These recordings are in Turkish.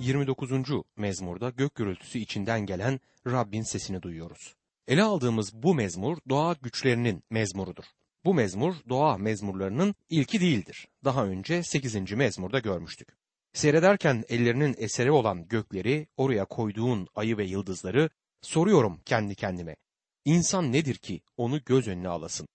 29. mezmurda gök gürültüsü içinden gelen Rabbin sesini duyuyoruz. Ele aldığımız bu mezmur doğa güçlerinin mezmurudur. Bu mezmur doğa mezmurlarının ilki değildir. Daha önce 8. mezmurda görmüştük. Seyrederken ellerinin eseri olan gökleri, oraya koyduğun ayı ve yıldızları soruyorum kendi kendime. İnsan nedir ki onu göz önüne alasın?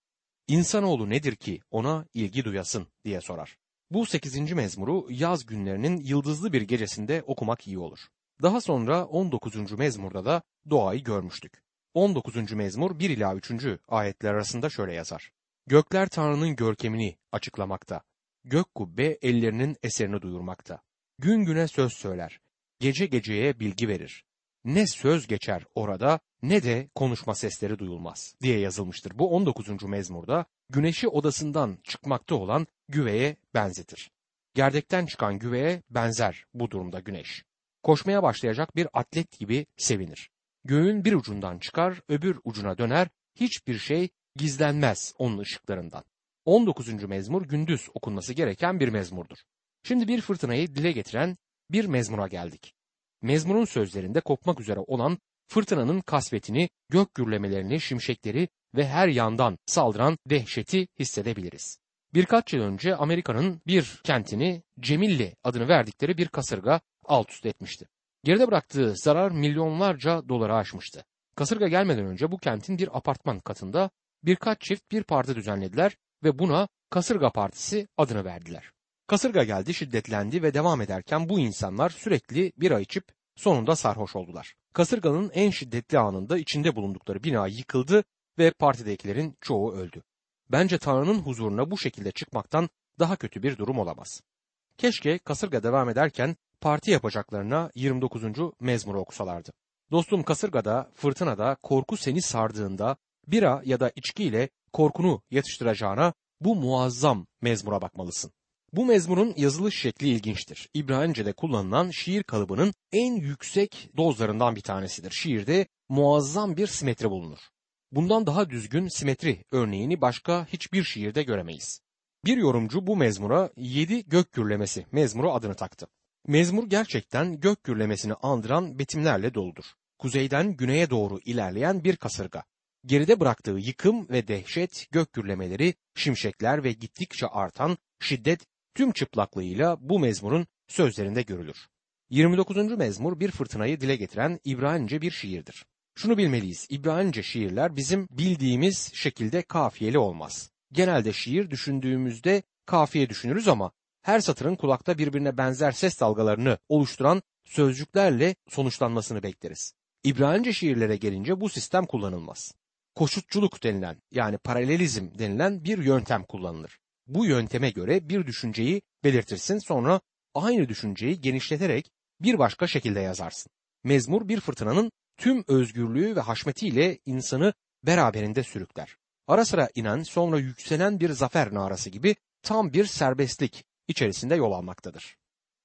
İnsanoğlu nedir ki ona ilgi duyasın diye sorar. Bu 8. mezmuru yaz günlerinin yıldızlı bir gecesinde okumak iyi olur. Daha sonra 19. mezmurda da doğayı görmüştük. 19. mezmur 1 ila 3. ayetler arasında şöyle yazar. Gökler Tanrı'nın görkemini açıklamakta. Gök kubbe ellerinin eserini duyurmakta. Gün güne söz söyler. Gece geceye bilgi verir. Ne söz geçer orada ne de konuşma sesleri duyulmaz diye yazılmıştır. Bu 19. mezmurda güneşi odasından çıkmakta olan güveye benzetir. Gerdekten çıkan güveye benzer bu durumda güneş. Koşmaya başlayacak bir atlet gibi sevinir. Göğün bir ucundan çıkar, öbür ucuna döner, hiçbir şey gizlenmez onun ışıklarından. 19. mezmur gündüz okunması gereken bir mezmurdur. Şimdi bir fırtınayı dile getiren bir mezmura geldik. Mezmurun sözlerinde kopmak üzere olan fırtınanın kasvetini, gök gürlemelerini, şimşekleri ve her yandan saldıran dehşeti hissedebiliriz. Birkaç yıl önce Amerika'nın bir kentini Cemilli adını verdikleri bir kasırga alt üst etmişti. Geride bıraktığı zarar milyonlarca dolara aşmıştı. Kasırga gelmeden önce bu kentin bir apartman katında birkaç çift bir parti düzenlediler ve buna kasırga partisi adını verdiler. Kasırga geldi, şiddetlendi ve devam ederken bu insanlar sürekli bira içip sonunda sarhoş oldular. Kasırganın en şiddetli anında içinde bulundukları bina yıkıldı ve partidekilerin çoğu öldü. Bence Tanrı'nın huzuruna bu şekilde çıkmaktan daha kötü bir durum olamaz. Keşke kasırga devam ederken parti yapacaklarına 29. mezmuru okusalardı. Dostum kasırgada, fırtınada, korku seni sardığında bira ya da içkiyle korkunu yatıştıracağına bu muazzam mezmura bakmalısın. Bu mezmurun yazılış şekli ilginçtir. İbranice'de kullanılan şiir kalıbının en yüksek dozlarından bir tanesidir. Şiirde muazzam bir simetri bulunur. Bundan daha düzgün simetri örneğini başka hiçbir şiirde göremeyiz. Bir yorumcu bu mezmura yedi gök gürlemesi mezmuru adını taktı. Mezmur gerçekten gök gürlemesini andıran betimlerle doludur. Kuzeyden güneye doğru ilerleyen bir kasırga. Geride bıraktığı yıkım ve dehşet, gök gürlemeleri, şimşekler ve gittikçe artan şiddet tüm çıplaklığıyla bu mezmurun sözlerinde görülür. 29. mezmur bir fırtınayı dile getiren İbranice bir şiirdir. Şunu bilmeliyiz, İbranice şiirler bizim bildiğimiz şekilde kafiyeli olmaz. Genelde şiir düşündüğümüzde kafiye düşünürüz ama her satırın kulakta birbirine benzer ses dalgalarını oluşturan sözcüklerle sonuçlanmasını bekleriz. İbranice şiirlere gelince bu sistem kullanılmaz. Koşutçuluk denilen yani paralelizm denilen bir yöntem kullanılır. Bu yönteme göre bir düşünceyi belirtirsin sonra aynı düşünceyi genişleterek bir başka şekilde yazarsın. Mezmur bir fırtınanın tüm özgürlüğü ve haşmetiyle insanı beraberinde sürükler. Ara sıra inen sonra yükselen bir zafer narası gibi tam bir serbestlik içerisinde yol almaktadır.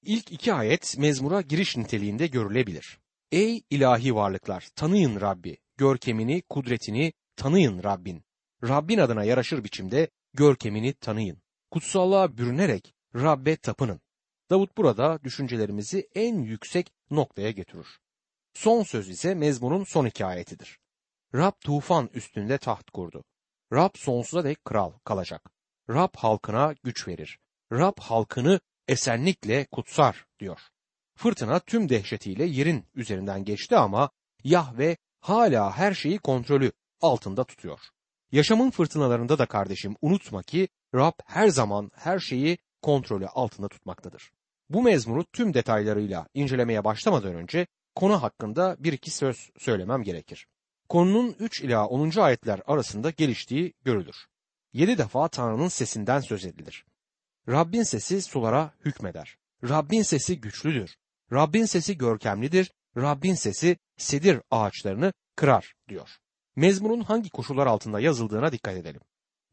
İlk iki ayet mezmura giriş niteliğinde görülebilir. Ey ilahi varlıklar tanıyın Rabbi, görkemini, kudretini tanıyın Rabbin. Rabbin adına yaraşır biçimde görkemini tanıyın. Kutsallığa bürünerek Rabbe tapının. Davut burada düşüncelerimizi en yüksek noktaya getirir. Son söz ise mezmunun son iki ayetidir. Rab tufan üstünde taht kurdu. Rab sonsuza dek kral kalacak. Rab halkına güç verir. Rab halkını esenlikle kutsar diyor. Fırtına tüm dehşetiyle yerin üzerinden geçti ama Yahve hala her şeyi kontrolü altında tutuyor. Yaşamın fırtınalarında da kardeşim unutma ki Rab her zaman her şeyi kontrolü altında tutmaktadır. Bu mezmuru tüm detaylarıyla incelemeye başlamadan önce konu hakkında bir iki söz söylemem gerekir. Konunun 3 ila 10. ayetler arasında geliştiği görülür. 7 defa Tanrı'nın sesinden söz edilir. Rabbin sesi sulara hükmeder. Rabbin sesi güçlüdür. Rabbin sesi görkemlidir. Rabbin sesi sedir ağaçlarını kırar diyor. Mezmunun hangi koşullar altında yazıldığına dikkat edelim.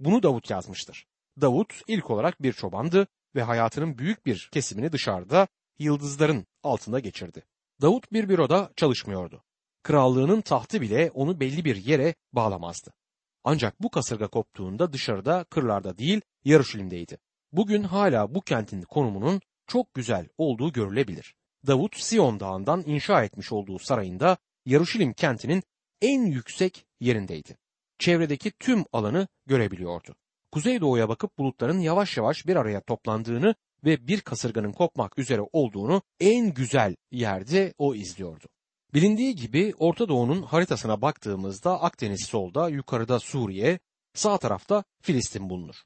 Bunu Davut yazmıştır. Davut ilk olarak bir çobandı ve hayatının büyük bir kesimini dışarıda yıldızların altında geçirdi. Davut bir büroda çalışmıyordu. Krallığının tahtı bile onu belli bir yere bağlamazdı. Ancak bu kasırga koptuğunda dışarıda, kırlarda değil, Yarışilim'deydi. Bugün hala bu kentin konumunun çok güzel olduğu görülebilir. Davut Siyon Dağı'ndan inşa etmiş olduğu sarayında Yaruşilim kentinin en yüksek yerindeydi. Çevredeki tüm alanı görebiliyordu. Kuzeydoğuya bakıp bulutların yavaş yavaş bir araya toplandığını ve bir kasırganın kopmak üzere olduğunu en güzel yerde o izliyordu. Bilindiği gibi Orta Doğu'nun haritasına baktığımızda Akdeniz solda, yukarıda Suriye, sağ tarafta Filistin bulunur.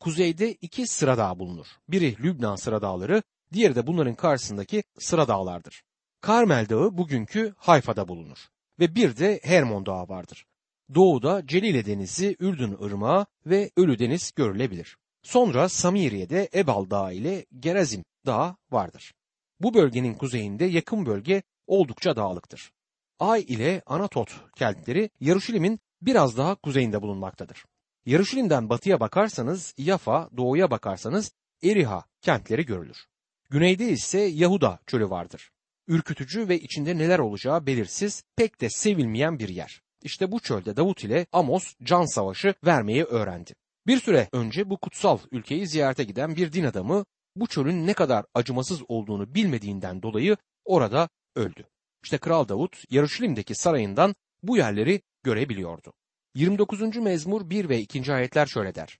Kuzeyde iki sıra dağ bulunur. Biri Lübnan sıra dağları, diğeri de bunların karşısındaki sıra dağlardır. Karmel Dağı bugünkü Hayfa'da bulunur ve bir de Hermon Dağı vardır. Doğuda Celile Denizi, Ürdün Irmağı ve Ölü Deniz görülebilir. Sonra Samiriye'de Ebal Dağı ile Gerazim Dağı vardır. Bu bölgenin kuzeyinde yakın bölge oldukça dağlıktır. Ay ile Anatot kentleri Yaruşilim'in biraz daha kuzeyinde bulunmaktadır. Yaruşilim'den batıya bakarsanız Yafa, doğuya bakarsanız Eriha kentleri görülür. Güneyde ise Yahuda çölü vardır. Ürkütücü ve içinde neler olacağı belirsiz, pek de sevilmeyen bir yer. İşte bu çölde Davut ile Amos can savaşı vermeyi öğrendi. Bir süre önce bu kutsal ülkeyi ziyarete giden bir din adamı bu çölün ne kadar acımasız olduğunu bilmediğinden dolayı orada öldü. İşte Kral Davut Yaruşilim'deki sarayından bu yerleri görebiliyordu. 29. mezmur 1 ve 2. ayetler şöyle der.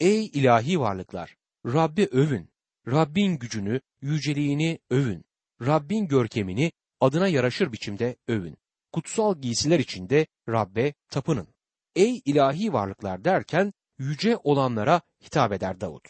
Ey ilahi varlıklar! Rabbi övün. Rabbin gücünü, yüceliğini övün. Rabbin görkemini adına yaraşır biçimde övün. Kutsal giysiler içinde Rabbe tapının. Ey ilahi varlıklar derken yüce olanlara hitap eder Davut.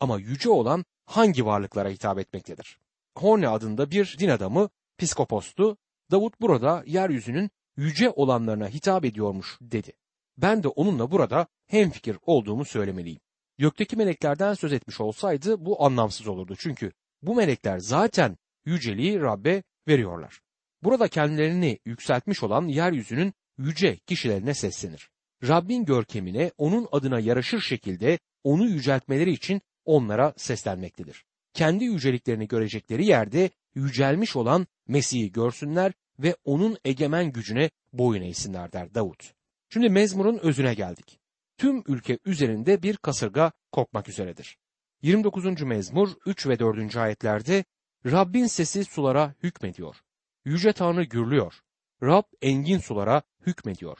Ama yüce olan hangi varlıklara hitap etmektedir? Horne adında bir din adamı piskopostu. Davut burada yeryüzünün yüce olanlarına hitap ediyormuş dedi. Ben de onunla burada hemfikir olduğumu söylemeliyim. Gökteki meleklerden söz etmiş olsaydı bu anlamsız olurdu. Çünkü bu melekler zaten yüceliği Rabbe veriyorlar. Burada kendilerini yükseltmiş olan yeryüzünün yüce kişilerine seslenir. Rabbin görkemine onun adına yaraşır şekilde onu yüceltmeleri için onlara seslenmektedir. Kendi yüceliklerini görecekleri yerde yücelmiş olan Mesih'i görsünler ve onun egemen gücüne boyun eğsinler der Davut. Şimdi mezmurun özüne geldik. Tüm ülke üzerinde bir kasırga kopmak üzeredir. 29. mezmur 3 ve 4. ayetlerde Rabbin sesi sulara hükmediyor. Yüce Tanrı gürlüyor. Rab engin sulara hükmediyor.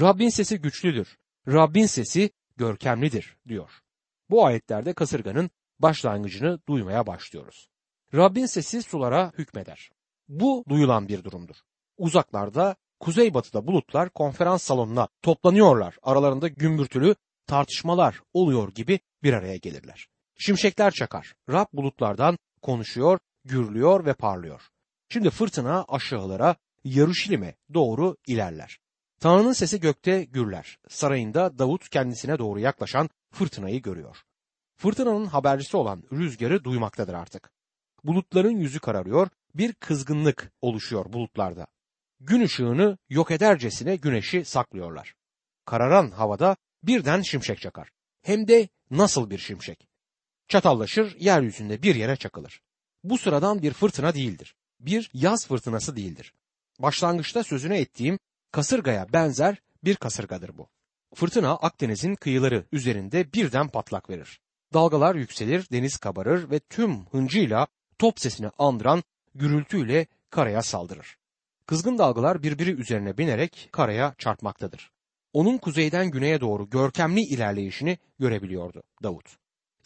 Rabbin sesi güçlüdür. Rabbin sesi görkemlidir diyor. Bu ayetlerde kasırganın başlangıcını duymaya başlıyoruz. Rabbin sesi sulara hükmeder. Bu duyulan bir durumdur. Uzaklarda kuzeybatıda bulutlar konferans salonuna toplanıyorlar. Aralarında gümbürtülü tartışmalar oluyor gibi bir araya gelirler. Şimşekler çakar. Rab bulutlardan konuşuyor, gürlüyor ve parlıyor. Şimdi fırtına aşağılara Yaruşilim'e doğru ilerler. Tanrı'nın sesi gökte gürler. Sarayında Davut kendisine doğru yaklaşan fırtınayı görüyor. Fırtınanın habercisi olan rüzgarı duymaktadır artık. Bulutların yüzü kararıyor, bir kızgınlık oluşuyor bulutlarda. Gün ışığını yok edercesine güneşi saklıyorlar. Kararan havada birden şimşek çakar. Hem de nasıl bir şimşek? Çatallaşır, yeryüzünde bir yere çakılır. Bu sıradan bir fırtına değildir. Bir yaz fırtınası değildir. Başlangıçta sözüne ettiğim kasırgaya benzer bir kasırgadır bu. Fırtına Akdeniz'in kıyıları üzerinde birden patlak verir. Dalgalar yükselir, deniz kabarır ve tüm hıncıyla top sesini andıran gürültüyle karaya saldırır. Kızgın dalgalar birbiri üzerine binerek karaya çarpmaktadır. Onun kuzeyden güneye doğru görkemli ilerleyişini görebiliyordu Davut.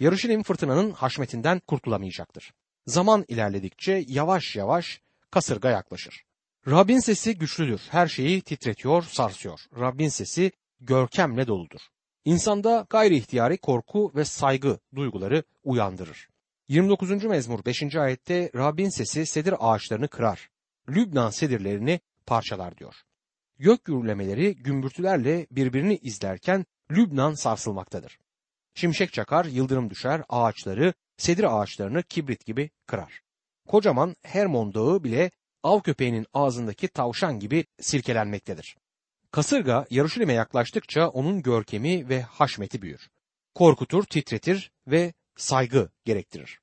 Yarışilim fırtınanın haşmetinden kurtulamayacaktır. Zaman ilerledikçe yavaş yavaş kasırga yaklaşır. Rabbin sesi güçlüdür. Her şeyi titretiyor, sarsıyor. Rabbin sesi görkemle doludur. İnsanda gayri ihtiyari korku ve saygı duyguları uyandırır. 29. mezmur 5. ayette Rabbin sesi sedir ağaçlarını kırar. Lübnan sedirlerini parçalar diyor. Gök gürlemeleri gümbürtülerle birbirini izlerken Lübnan sarsılmaktadır. Şimşek çakar, yıldırım düşer, ağaçları, sedir ağaçlarını kibrit gibi kırar. Kocaman Hermon Dağı bile av köpeğinin ağzındaki tavşan gibi silkelenmektedir. Kasırga Yaruşilim'e yaklaştıkça onun görkemi ve haşmeti büyür. Korkutur, titretir ve saygı gerektirir.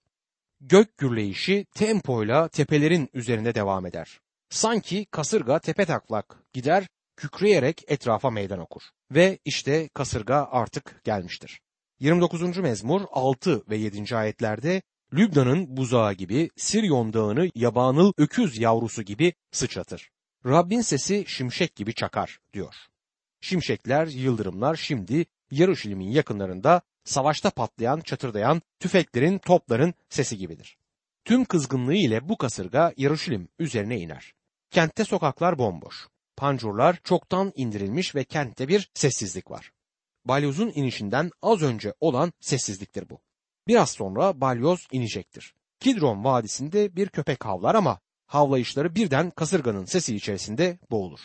Gök gürleyişi tempoyla tepelerin üzerinde devam eder. Sanki kasırga tepe taklak gider, kükreyerek etrafa meydan okur. Ve işte kasırga artık gelmiştir. 29. mezmur 6 ve 7. ayetlerde Lübnan'ın buzağı gibi, Siryon dağını yabanıl öküz yavrusu gibi sıçratır. Rabbin sesi şimşek gibi çakar diyor. Şimşekler, yıldırımlar şimdi Yarışilim'in yakınlarında savaşta patlayan, çatırdayan tüfeklerin, topların sesi gibidir. Tüm kızgınlığı ile bu kasırga Yarışilim üzerine iner. Kentte sokaklar bomboş. Pancurlar çoktan indirilmiş ve kentte bir sessizlik var. Balyozun inişinden az önce olan sessizliktir bu. Biraz sonra balyoz inecektir. Kidron Vadisi'nde bir köpek havlar ama havlayışları birden kasırganın sesi içerisinde boğulur.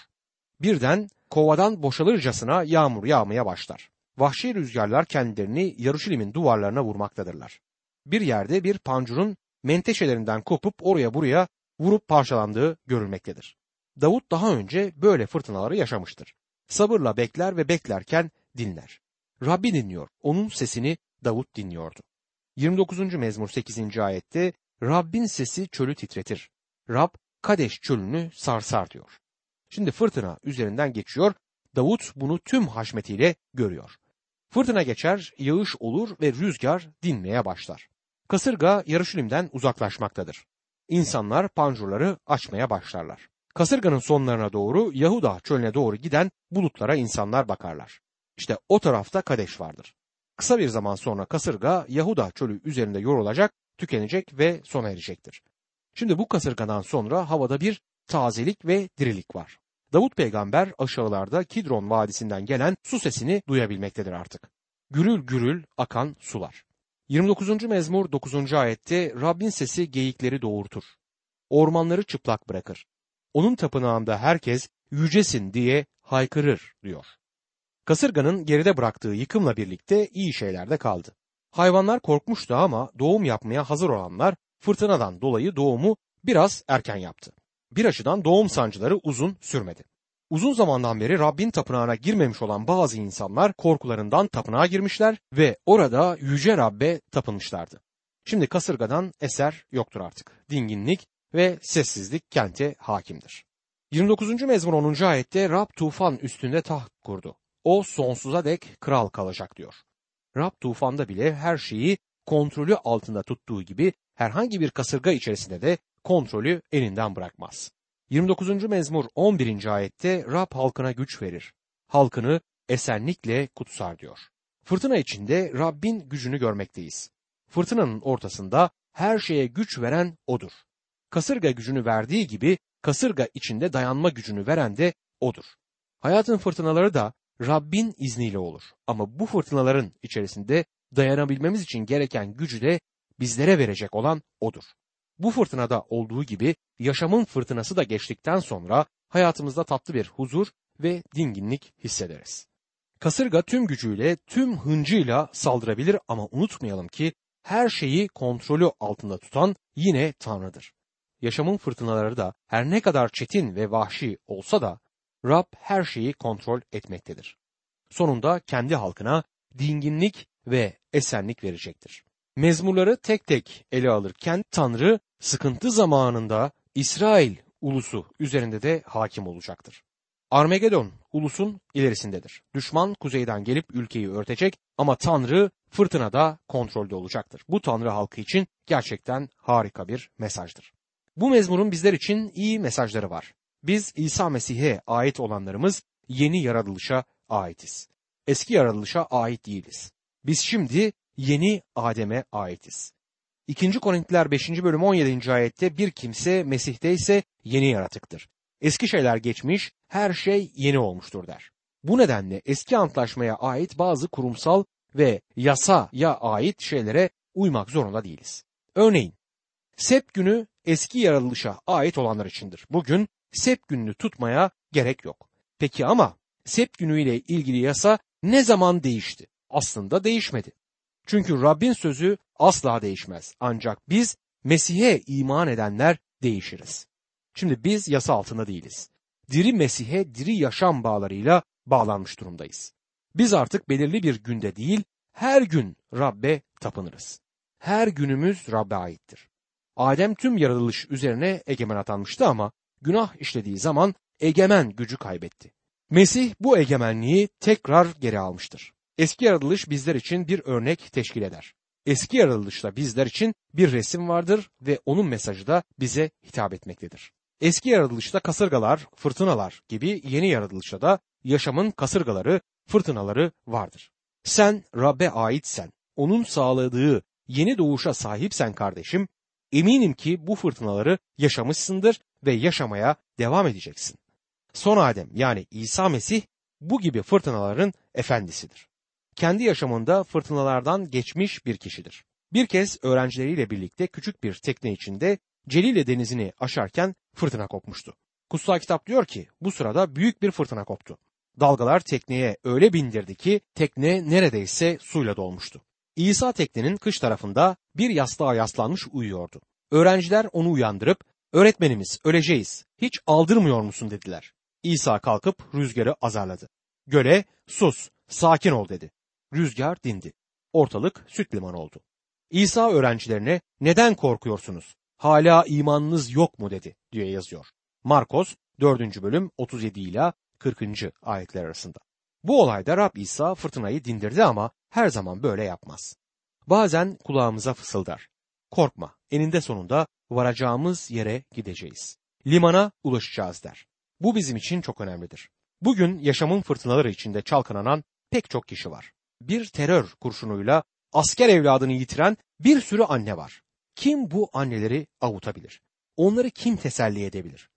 Birden kovadan boşalırcasına yağmur yağmaya başlar. Vahşi rüzgarlar kendilerini Yaruşilim'in duvarlarına vurmaktadırlar. Bir yerde bir pancurun menteşelerinden kopup oraya buraya vurup parçalandığı görülmektedir. Davut daha önce böyle fırtınaları yaşamıştır. Sabırla bekler ve beklerken dinler. Rabbi dinliyor. Onun sesini Davut dinliyordu. 29. mezmur 8. ayette Rabbin sesi çölü titretir. Rab Kadeş çölünü sarsar diyor. Şimdi fırtına üzerinden geçiyor. Davut bunu tüm haşmetiyle görüyor. Fırtına geçer, yağış olur ve rüzgar dinmeye başlar. Kasırga Yarışilim'den uzaklaşmaktadır. İnsanlar pancurları açmaya başlarlar. Kasırganın sonlarına doğru Yahuda çölüne doğru giden bulutlara insanlar bakarlar. İşte o tarafta Kadeş vardır. Kısa bir zaman sonra kasırga Yahuda çölü üzerinde yorulacak, tükenecek ve sona erecektir. Şimdi bu kasırgadan sonra havada bir tazelik ve dirilik var. Davut peygamber aşağılarda Kidron vadisinden gelen su sesini duyabilmektedir artık. Gürül gürül akan sular. 29. mezmur 9. ayette Rabbin sesi geyikleri doğurtur. Ormanları çıplak bırakır. Onun tapınağında herkes yücesin diye haykırır diyor. Kasırganın geride bıraktığı yıkımla birlikte iyi şeyler de kaldı. Hayvanlar korkmuştu ama doğum yapmaya hazır olanlar fırtınadan dolayı doğumu biraz erken yaptı. Bir açıdan doğum sancıları uzun sürmedi. Uzun zamandan beri Rabbin tapınağına girmemiş olan bazı insanlar korkularından tapınağa girmişler ve orada yüce Rabbe tapınmışlardı. Şimdi kasırgadan eser yoktur artık. Dinginlik ve sessizlik kente hakimdir. 29. mezmur 10. ayette Rab tufan üstünde taht kurdu. O sonsuza dek kral kalacak diyor. Rab tufanda bile her şeyi kontrolü altında tuttuğu gibi herhangi bir kasırga içerisinde de kontrolü elinden bırakmaz. 29. mezmur 11. ayette Rab halkına güç verir. Halkını esenlikle kutsar diyor. Fırtına içinde Rabbin gücünü görmekteyiz. Fırtınanın ortasında her şeye güç veren odur. Kasırga gücünü verdiği gibi kasırga içinde dayanma gücünü veren de odur. Hayatın fırtınaları da Rabbin izniyle olur. Ama bu fırtınaların içerisinde dayanabilmemiz için gereken gücü de bizlere verecek olan odur. Bu fırtınada olduğu gibi yaşamın fırtınası da geçtikten sonra hayatımızda tatlı bir huzur ve dinginlik hissederiz. Kasırga tüm gücüyle, tüm hıncıyla saldırabilir ama unutmayalım ki her şeyi kontrolü altında tutan yine Tanrı'dır. Yaşamın fırtınaları da her ne kadar çetin ve vahşi olsa da Rab her şeyi kontrol etmektedir. Sonunda kendi halkına dinginlik ve esenlik verecektir. Mezmurları tek tek ele alırken Tanrı sıkıntı zamanında İsrail ulusu üzerinde de hakim olacaktır. Armagedon ulusun ilerisindedir. Düşman kuzeyden gelip ülkeyi örtecek ama Tanrı fırtınada kontrolde olacaktır. Bu Tanrı halkı için gerçekten harika bir mesajdır. Bu mezmurun bizler için iyi mesajları var. Biz İsa Mesih'e ait olanlarımız yeni yaratılışa aitiz. Eski yaratılışa ait değiliz. Biz şimdi yeni Adem'e aitiz. 2. Korintiler 5. bölüm 17. ayette bir kimse Mesih'te ise yeni yaratıktır. Eski şeyler geçmiş, her şey yeni olmuştur der. Bu nedenle eski antlaşmaya ait bazı kurumsal ve yasaya ait şeylere uymak zorunda değiliz. Örneğin, Sep günü eski yaratılışa ait olanlar içindir. Bugün Sep gününü tutmaya gerek yok. Peki ama Sep günüyle ilgili yasa ne zaman değişti? Aslında değişmedi. Çünkü Rabbin sözü asla değişmez. Ancak biz Mesih'e iman edenler değişiriz. Şimdi biz yasa altında değiliz. Diri Mesih'e diri yaşam bağlarıyla bağlanmış durumdayız. Biz artık belirli bir günde değil, her gün Rabbe tapınırız. Her günümüz Rabbe aittir. Adem tüm yaratılış üzerine egemen atanmıştı ama günah işlediği zaman egemen gücü kaybetti. Mesih bu egemenliği tekrar geri almıştır. Eski yaratılış bizler için bir örnek teşkil eder. Eski yaratılışta bizler için bir resim vardır ve onun mesajı da bize hitap etmektedir. Eski yaratılışta kasırgalar, fırtınalar gibi yeni yaratılışta da yaşamın kasırgaları, fırtınaları vardır. Sen Rab'be aitsen, onun sağladığı yeni doğuşa sahipsen kardeşim, eminim ki bu fırtınaları yaşamışsındır ve yaşamaya devam edeceksin. Son Adem yani İsa Mesih bu gibi fırtınaların efendisidir. Kendi yaşamında fırtınalardan geçmiş bir kişidir. Bir kez öğrencileriyle birlikte küçük bir tekne içinde Celile denizini aşarken fırtına kopmuştu. Kutsal kitap diyor ki bu sırada büyük bir fırtına koptu. Dalgalar tekneye öyle bindirdi ki tekne neredeyse suyla dolmuştu. İsa teknenin kış tarafında bir yastığa yaslanmış uyuyordu. Öğrenciler onu uyandırıp öğretmenimiz öleceğiz hiç aldırmıyor musun dediler. İsa kalkıp rüzgarı azarladı. Göle sus sakin ol dedi. Rüzgar dindi. Ortalık süt liman oldu. İsa öğrencilerine neden korkuyorsunuz? Hala imanınız yok mu dedi diye yazıyor. Markos 4. bölüm 37 ile 40. ayetler arasında. Bu olayda Rab İsa fırtınayı dindirdi ama her zaman böyle yapmaz. Bazen kulağımıza fısıldar. Korkma, eninde sonunda varacağımız yere gideceğiz. Limana ulaşacağız der. Bu bizim için çok önemlidir. Bugün yaşamın fırtınaları içinde çalkalanan pek çok kişi var. Bir terör kurşunuyla asker evladını yitiren bir sürü anne var. Kim bu anneleri avutabilir? Onları kim teselli edebilir?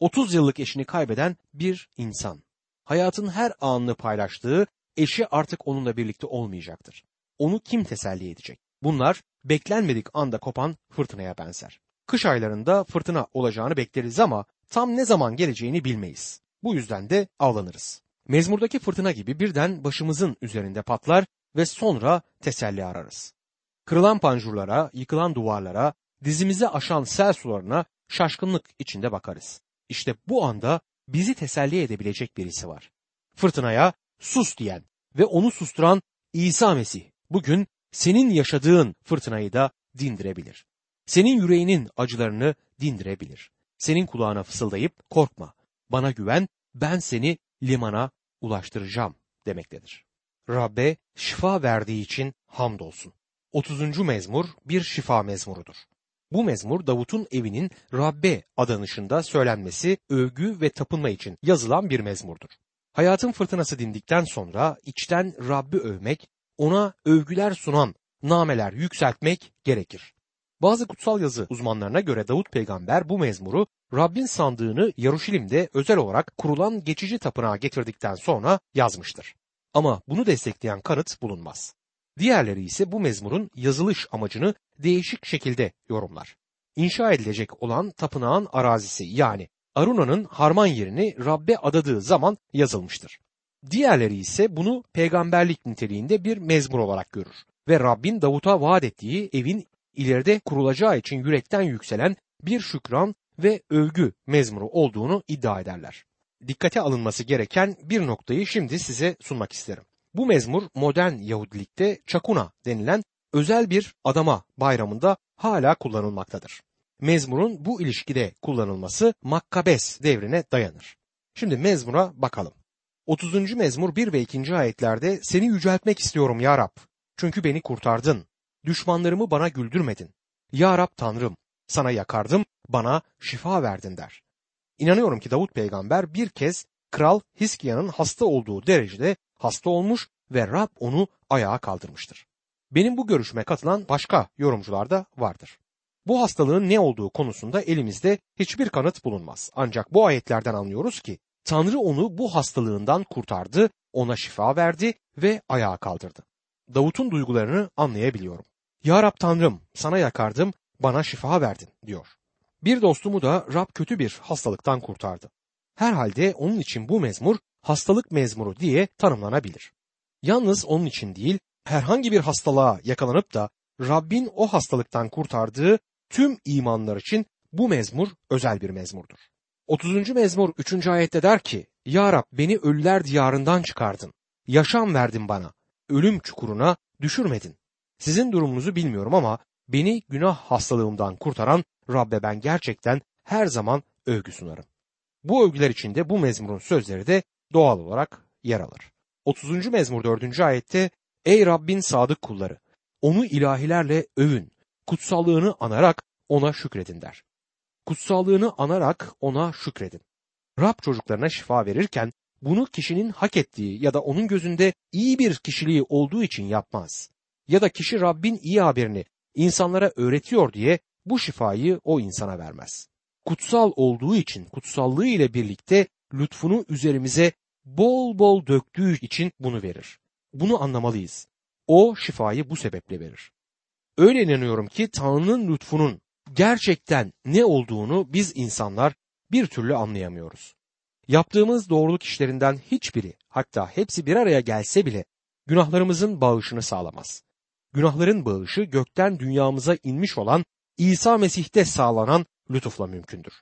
30 yıllık eşini kaybeden bir insan. Hayatın her anını paylaştığı eşi artık onunla birlikte olmayacaktır. Onu kim teselli edecek? Bunlar beklenmedik anda kopan fırtınaya benzer. Kış aylarında fırtına olacağını bekleriz ama tam ne zaman geleceğini bilmeyiz. Bu yüzden de avlanırız. Mezmurdaki fırtına gibi birden başımızın üzerinde patlar ve sonra teselli ararız. Kırılan panjurlara, yıkılan duvarlara, dizimizi aşan sel sularına şaşkınlık içinde bakarız. İşte bu anda bizi teselli edebilecek birisi var. Fırtınaya sus diyen ve onu susturan İsa Mesih bugün senin yaşadığın fırtınayı da dindirebilir. Senin yüreğinin acılarını dindirebilir. Senin kulağına fısıldayıp korkma, bana güven, ben seni limana ulaştıracağım demektedir. Rabbe şifa verdiği için hamdolsun. 30. mezmur bir şifa mezmurudur. Bu mezmur Davut'un evinin Rabbe adanışında söylenmesi, övgü ve tapınma için yazılan bir mezmurdur. Hayatın fırtınası dindikten sonra içten Rabbi övmek, ona övgüler sunan nameler yükseltmek gerekir. Bazı kutsal yazı uzmanlarına göre Davut peygamber bu mezmuru Rabbin sandığını Yaruşilim'de özel olarak kurulan geçici tapınağa getirdikten sonra yazmıştır. Ama bunu destekleyen kanıt bulunmaz. Diğerleri ise bu mezmurun yazılış amacını değişik şekilde yorumlar. İnşa edilecek olan tapınağın arazisi yani Aruna'nın harman yerini Rabbe adadığı zaman yazılmıştır. Diğerleri ise bunu peygamberlik niteliğinde bir mezmur olarak görür ve Rabbin Davut'a vaat ettiği evin ileride kurulacağı için yürekten yükselen bir şükran ve övgü mezmuru olduğunu iddia ederler. Dikkate alınması gereken bir noktayı şimdi size sunmak isterim. Bu mezmur modern Yahudilikte çakuna denilen özel bir adama bayramında hala kullanılmaktadır. Mezmurun bu ilişkide kullanılması Makkabes devrine dayanır. Şimdi mezmura bakalım. 30. mezmur 1 ve 2. ayetlerde seni yüceltmek istiyorum ya Rab. Çünkü beni kurtardın. Düşmanlarımı bana güldürmedin. Ya Rab Tanrım sana yakardım bana şifa verdin der. İnanıyorum ki Davut peygamber bir kez kral Hiskia'nın hasta olduğu derecede hasta olmuş ve Rab onu ayağa kaldırmıştır. Benim bu görüşüme katılan başka yorumcular da vardır. Bu hastalığın ne olduğu konusunda elimizde hiçbir kanıt bulunmaz. Ancak bu ayetlerden anlıyoruz ki Tanrı onu bu hastalığından kurtardı, ona şifa verdi ve ayağa kaldırdı. Davut'un duygularını anlayabiliyorum. Ya Rab Tanrım sana yakardım, bana şifa verdin diyor. Bir dostumu da Rab kötü bir hastalıktan kurtardı. Herhalde onun için bu mezmur hastalık mezmuru diye tanımlanabilir. Yalnız onun için değil, herhangi bir hastalığa yakalanıp da Rabbin o hastalıktan kurtardığı tüm imanlar için bu mezmur özel bir mezmurdur. 30. mezmur 3. ayette der ki, Ya Rab beni ölüler diyarından çıkardın. Yaşam verdin bana. Ölüm çukuruna düşürmedin. Sizin durumunuzu bilmiyorum ama beni günah hastalığımdan kurtaran Rabbe ben gerçekten her zaman övgü sunarım. Bu övgüler içinde bu mezmurun sözleri de doğal olarak yer alır. 30. mezmur 4. ayette Ey Rabbin sadık kulları Onu ilahilerle övün, kutsallığını anarak ona şükredin der. Kutsallığını anarak ona şükredin. Rab çocuklarına şifa verirken bunu kişinin hak ettiği ya da onun gözünde iyi bir kişiliği olduğu için yapmaz. Ya da kişi Rabbin iyi haberini insanlara öğretiyor diye bu şifayı o insana vermez. Kutsal olduğu için kutsallığı ile birlikte lütfunu üzerimize bol bol döktüğü için bunu verir. Bunu anlamalıyız. O şifayı bu sebeple verir. Öyle inanıyorum ki Tanrı'nın lütfunun gerçekten ne olduğunu biz insanlar bir türlü anlayamıyoruz. Yaptığımız doğruluk işlerinden hiçbiri hatta hepsi bir araya gelse bile günahlarımızın bağışını sağlamaz. Günahların bağışı gökten dünyamıza inmiş olan İsa Mesih'te sağlanan lütufla mümkündür.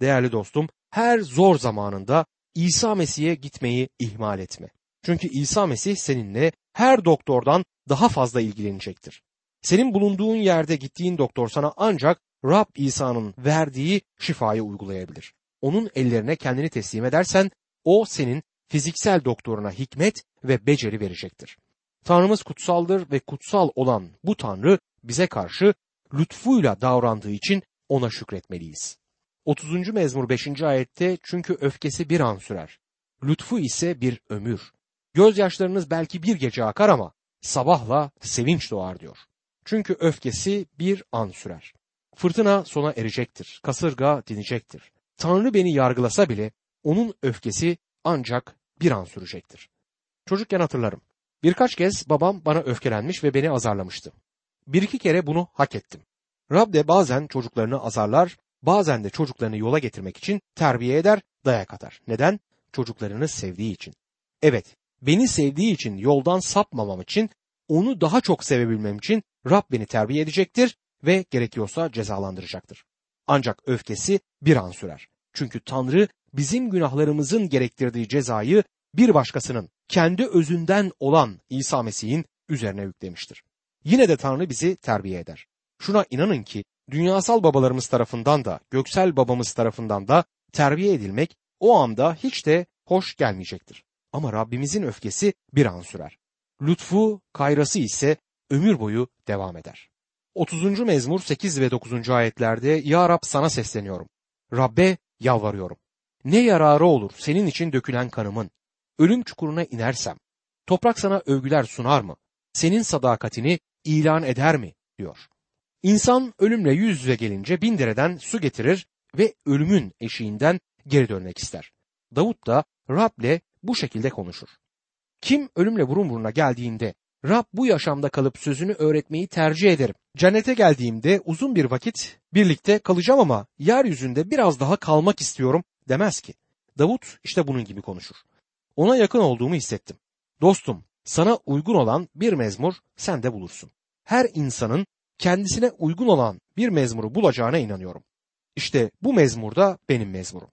Değerli dostum, her zor zamanında İsa Mesih'e gitmeyi ihmal etme. Çünkü İsa Mesih seninle her doktordan daha fazla ilgilenecektir. Senin bulunduğun yerde gittiğin doktor sana ancak Rab İsa'nın verdiği şifayı uygulayabilir. Onun ellerine kendini teslim edersen o senin fiziksel doktoruna hikmet ve beceri verecektir. Tanrımız kutsaldır ve kutsal olan bu Tanrı bize karşı lütfuyla davrandığı için ona şükretmeliyiz. 30. mezmur 5. ayette çünkü öfkesi bir an sürer. Lütfu ise bir ömür. Gözyaşlarınız belki bir gece akar ama sabahla sevinç doğar diyor. Çünkü öfkesi bir an sürer. Fırtına sona erecektir. Kasırga dinecektir. Tanrı beni yargılasa bile onun öfkesi ancak bir an sürecektir. Çocukken hatırlarım. Birkaç kez babam bana öfkelenmiş ve beni azarlamıştı. Bir iki kere bunu hak ettim. Rab de bazen çocuklarını azarlar, bazen de çocuklarını yola getirmek için terbiye eder, dayak atar. Neden? Çocuklarını sevdiği için. Evet, beni sevdiği için yoldan sapmamam için, onu daha çok sevebilmem için Rab beni terbiye edecektir ve gerekiyorsa cezalandıracaktır. Ancak öfkesi bir an sürer. Çünkü Tanrı bizim günahlarımızın gerektirdiği cezayı bir başkasının kendi özünden olan İsa Mesih'in üzerine yüklemiştir. Yine de Tanrı bizi terbiye eder. Şuna inanın ki dünyasal babalarımız tarafından da göksel babamız tarafından da terbiye edilmek o anda hiç de hoş gelmeyecektir. Ama Rabbimizin öfkesi bir an sürer. Lütfu, kayrası ise ömür boyu devam eder. 30. mezmur 8 ve 9. ayetlerde Ya Rab sana sesleniyorum. Rabbe yalvarıyorum. Ne yararı olur senin için dökülen kanımın? Ölüm çukuruna inersem, toprak sana övgüler sunar mı? Senin sadakatini ilan eder mi? diyor. İnsan ölümle yüz yüze gelince bin dereden su getirir ve ölümün eşiğinden geri dönmek ister. Davut da Rab'le bu şekilde konuşur. Kim ölümle burun buruna geldiğinde Rab bu yaşamda kalıp sözünü öğretmeyi tercih ederim. Cennete geldiğimde uzun bir vakit birlikte kalacağım ama yeryüzünde biraz daha kalmak istiyorum demez ki. Davut işte bunun gibi konuşur. Ona yakın olduğumu hissettim. Dostum, sana uygun olan bir mezmur sen de bulursun. Her insanın kendisine uygun olan bir mezmuru bulacağına inanıyorum. İşte bu mezmurda benim mezmurum.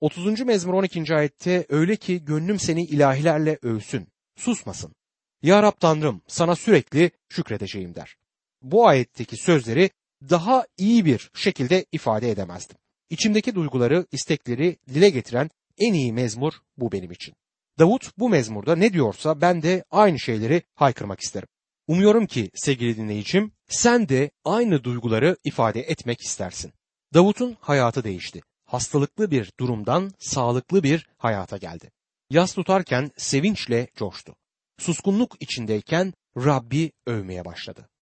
30. mezmur 12. ayette öyle ki gönlüm seni ilahilerle övsün, susmasın. Ya Rab Tanrım sana sürekli şükredeceğim der. Bu ayetteki sözleri daha iyi bir şekilde ifade edemezdim. İçimdeki duyguları, istekleri dile getiren en iyi mezmur bu benim için. Davut bu mezmurda ne diyorsa ben de aynı şeyleri haykırmak isterim. Umuyorum ki sevgili dinleyicim sen de aynı duyguları ifade etmek istersin. Davut'un hayatı değişti. Hastalıklı bir durumdan sağlıklı bir hayata geldi. Yas tutarken sevinçle coştu. Suskunluk içindeyken Rabbi övmeye başladı.